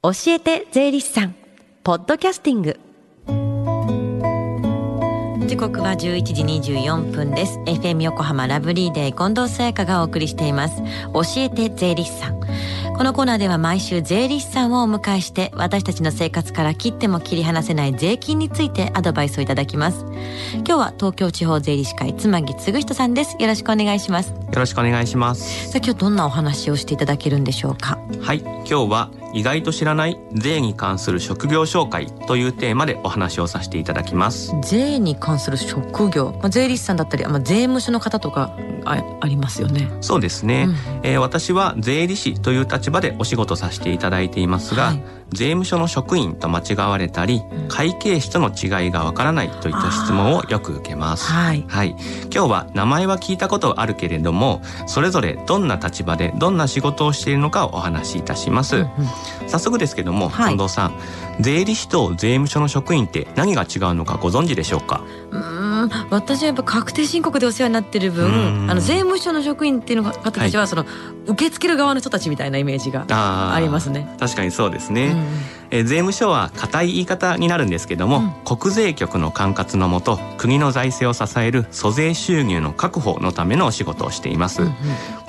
教えて税理士さん。ポッドキャスティング。時刻は11時24分です。FM 横浜ラブリーデー近藤沙耶香がお送りしています。教えて税理士さん。このコーナーでは毎週税理士さんをお迎えして私たちの生活から切っても切り離せない税金についてアドバイスをいただきます。今日は東京地方税理士会妻木嗣人さんです。よろしくお願いします。よろしくお願いします。さあ今日どんなお話をしていただけるんでしょうか？はい今日は意外と知らない税に関する職業紹介というテーマでお話をさせていただきます。税に関する職業、まあ、税理士さんだったり、まあ、税務署の方とかあありますよね。そうですね、うん、えー、私は税理士という立場でお仕事させていただいていますが、はい、税務署の職員と間違われたり、うん、会計士との違いがわからないといった質問をよく受けます、はい、はい、今日は名前は聞いたことあるけれどもそれぞれどんな立場でどんな仕事をしているのかをお話しいたします、うんうん、早速ですけども、はい、近藤さん税理士と税務署の職員って何が違うのかご存知でしょうか？うん私はやっぱ確定申告でお世話になってる分あの税務署の職員っていうの方たちはその、受け付ける側の人たちみたいなイメージがありますね。確かにそうですね、え税務署は固い言い方になるんですけども、うん、国税局の管轄のもと国の財政を支える租税収入の確保のためのお仕事をしています、うんうん、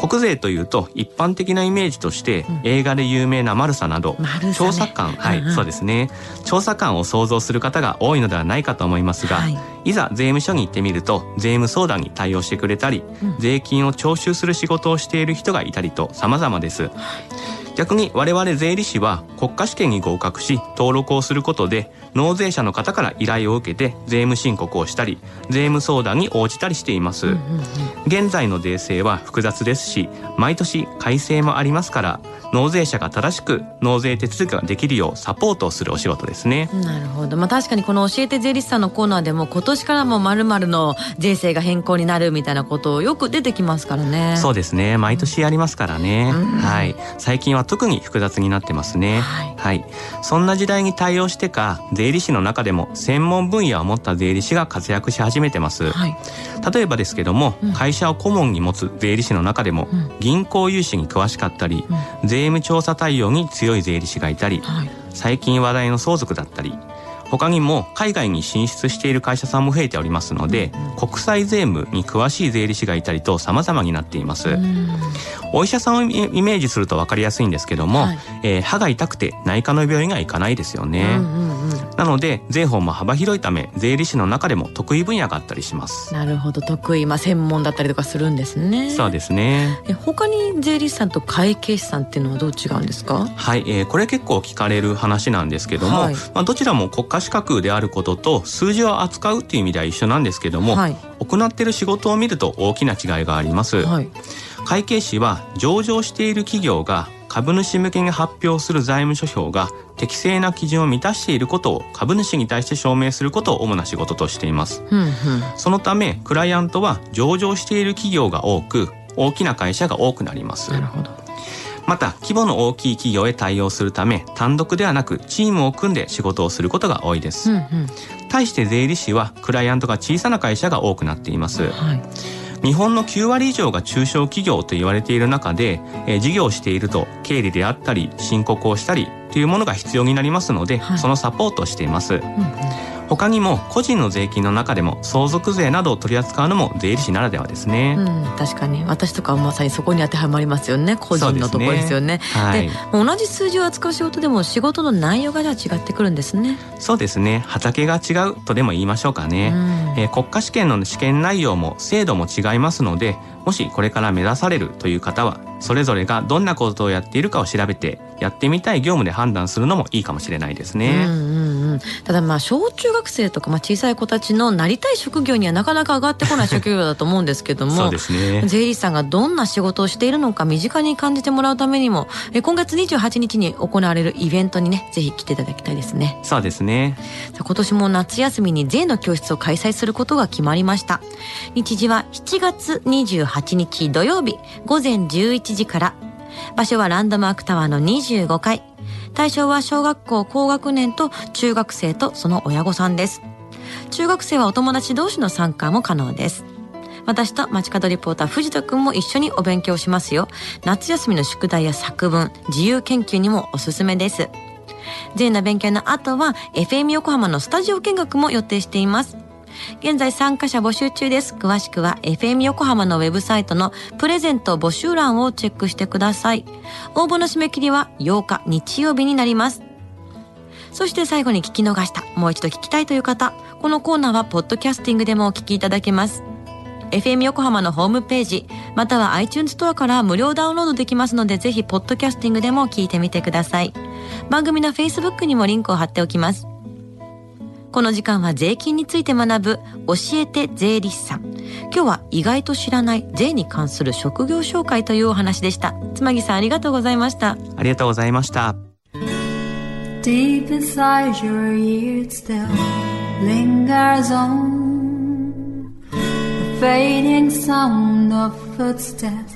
国税というと一般的なイメージとして、うん、映画で有名なマルサなど、ね、調査官はい、うんうん、そうですね。調査官を想像する方が多いのではないかと思いますが、はい、いざ税務署に行ってみると税務相談に対応してくれたり、うん、税金を徴収する仕事をしている人がいたりと様々です、はい逆に我々税理士は国家試験に合格し登録をすることで納税者の方から依頼を受けて税務申告をしたり税務相談に応じたりしています、うんうんうん、現在の税制は複雑ですし毎年改正もありますから納税者が正しく納税手続きができるようサポートをするお仕事ですね。なるほど。まあ確かにこの教えて税理士さんのコーナーでも今年からもまるの税制が変更になるみたいなことよく出てきますからね。そうですね。毎年ありますからね、うん、はい。最近は特に複雑になってますね、はい、はい、そんな時代に対応してか税理士の中でも専門分野を持った税理士が活躍し始めてます、はい、例えばですけども、うん、会社を顧問に持つ税理士の中でも、うん、銀行融資に詳しかったり、うん、税務調査対応に強い税理士がいたり、はい、最近話題の相続だったり他にも海外に進出している会社さんも増えておりますので、国際税務に詳しい税理士がいたりと様々になっています。お医者さんをイメージすると分かりやすいんですけども、はい、えー、歯が痛くて内科の病院が行かないですよね。うんうんうん、なので税法も幅広いため税理士の中でも得意分野があったりします。なるほど得意、まあ、専門だったりとかするんですね。そうですね。え他に税理士さんと会計士さんっていうのはどう違うんですか？はい、えー、これ結構聞かれる話なんですけども、はい、まあ、どちらも国家資格であることと数字を扱うっていう意味では一緒なんですけども、はい、行っている仕事を見ると大きな違いがあります。はい会計士は上場している企業が株主向けに発表する財務諸表が適正な基準を満たしていることを株主に対して証明することを主な仕事としています、うんうん、そのためクライアントは上場している企業が多く大きな会社が多くなります。なるほど。また規模の大きい企業へ対応するため単独ではなくチームを組んで仕事をすることが多いです、うんうん、対して税理士はクライアントが小さな会社が多くなっています、はい日本の9割以上が中小企業と言われている中で、えー、事業をしていると経理であったり申告をしたりというものが必要になりますので、はい、そのサポートをしています。うんうん他にも個人の税金の中でも相続税などを取り扱うのも税理士ならではですね、うん、確かに。私とかはまさにそこに当てはまりますよね。個人のところですよね。で、ねはい、同じ数字を扱う仕事でも仕事の内容がじゃあ違ってくるんですね。そうですね。畑が違うとでも言いましょうかね、うん、えー、国家試験の試験内容も制度も違いますのでもしこれから目指されるという方はそれぞれがどんなことをやっているかを調べてやってみたい業務で判断するのもいいかもしれないですね。うんうんうん、ただまあ小中学生とかまあ小さい子たちのなりたい職業にはなかなか上がってこない職業だと思うんですけどもそうですね税理士さんがどんな仕事をしているのか身近に感じてもらうためにも今月28日に行われるイベントにねぜひ来ていただきたいですね。そうですね今年も夏休みに税の教室を開催することが決まりました日時は7月28日土曜日午前11時から場所はランドマークタワーの25階。対象は小学校高学年と中学生とその親御さんです。中学生はお友達同士の参加も可能です。私と街角リポーター藤田くんも一緒にお勉強しますよ。夏休みの宿題や作文自由研究にもおすすめです。税の勉強の後は FM 横浜のスタジオ見学も予定しています。現在参加者募集中です。詳しくは FM 横浜のウェブサイトのプレゼント募集欄をチェックしてください。応募の締め切りは8日日曜日になります。そして最後に聞き逃した、もう一度聞きたいという方、このコーナーはポッドキャスティングでもお聞きいただけます。FM 横浜のホームページ、または iTunes ストアから無料ダウンロードできますので、ぜひ、ポッドキャスティングでも聞いてみてください。番組の Facebook にもリンクを貼っておきます。この時間は税金について学ぶ教えて税理士さん。今日は意外と知らない税に関する職業紹介というお話でした。つまぎさんありがとうございました。ありがとうございました。Deep inside your ears still lingers on the fading sound of footsteps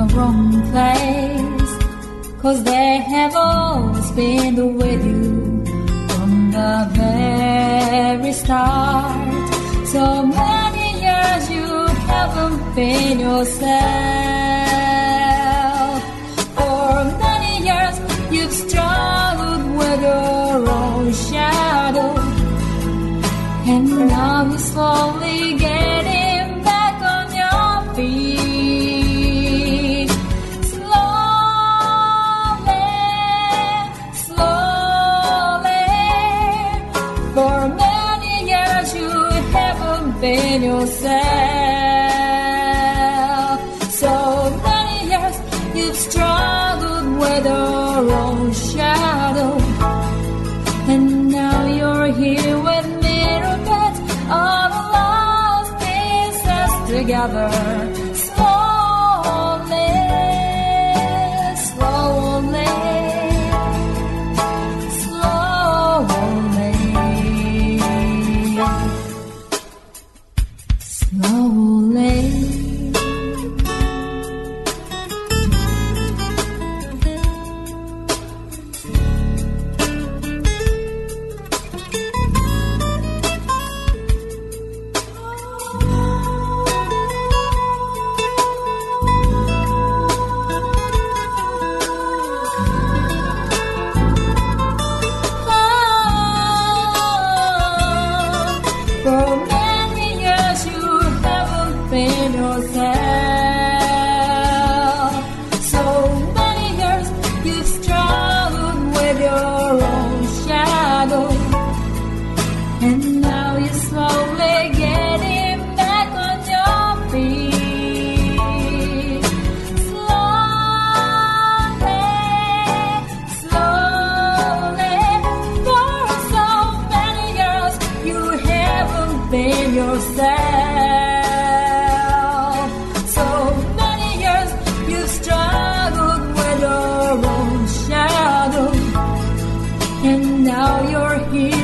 A wrong place. Cause they have always been with you from the very start. So many years you haven't been yourself. another you're here.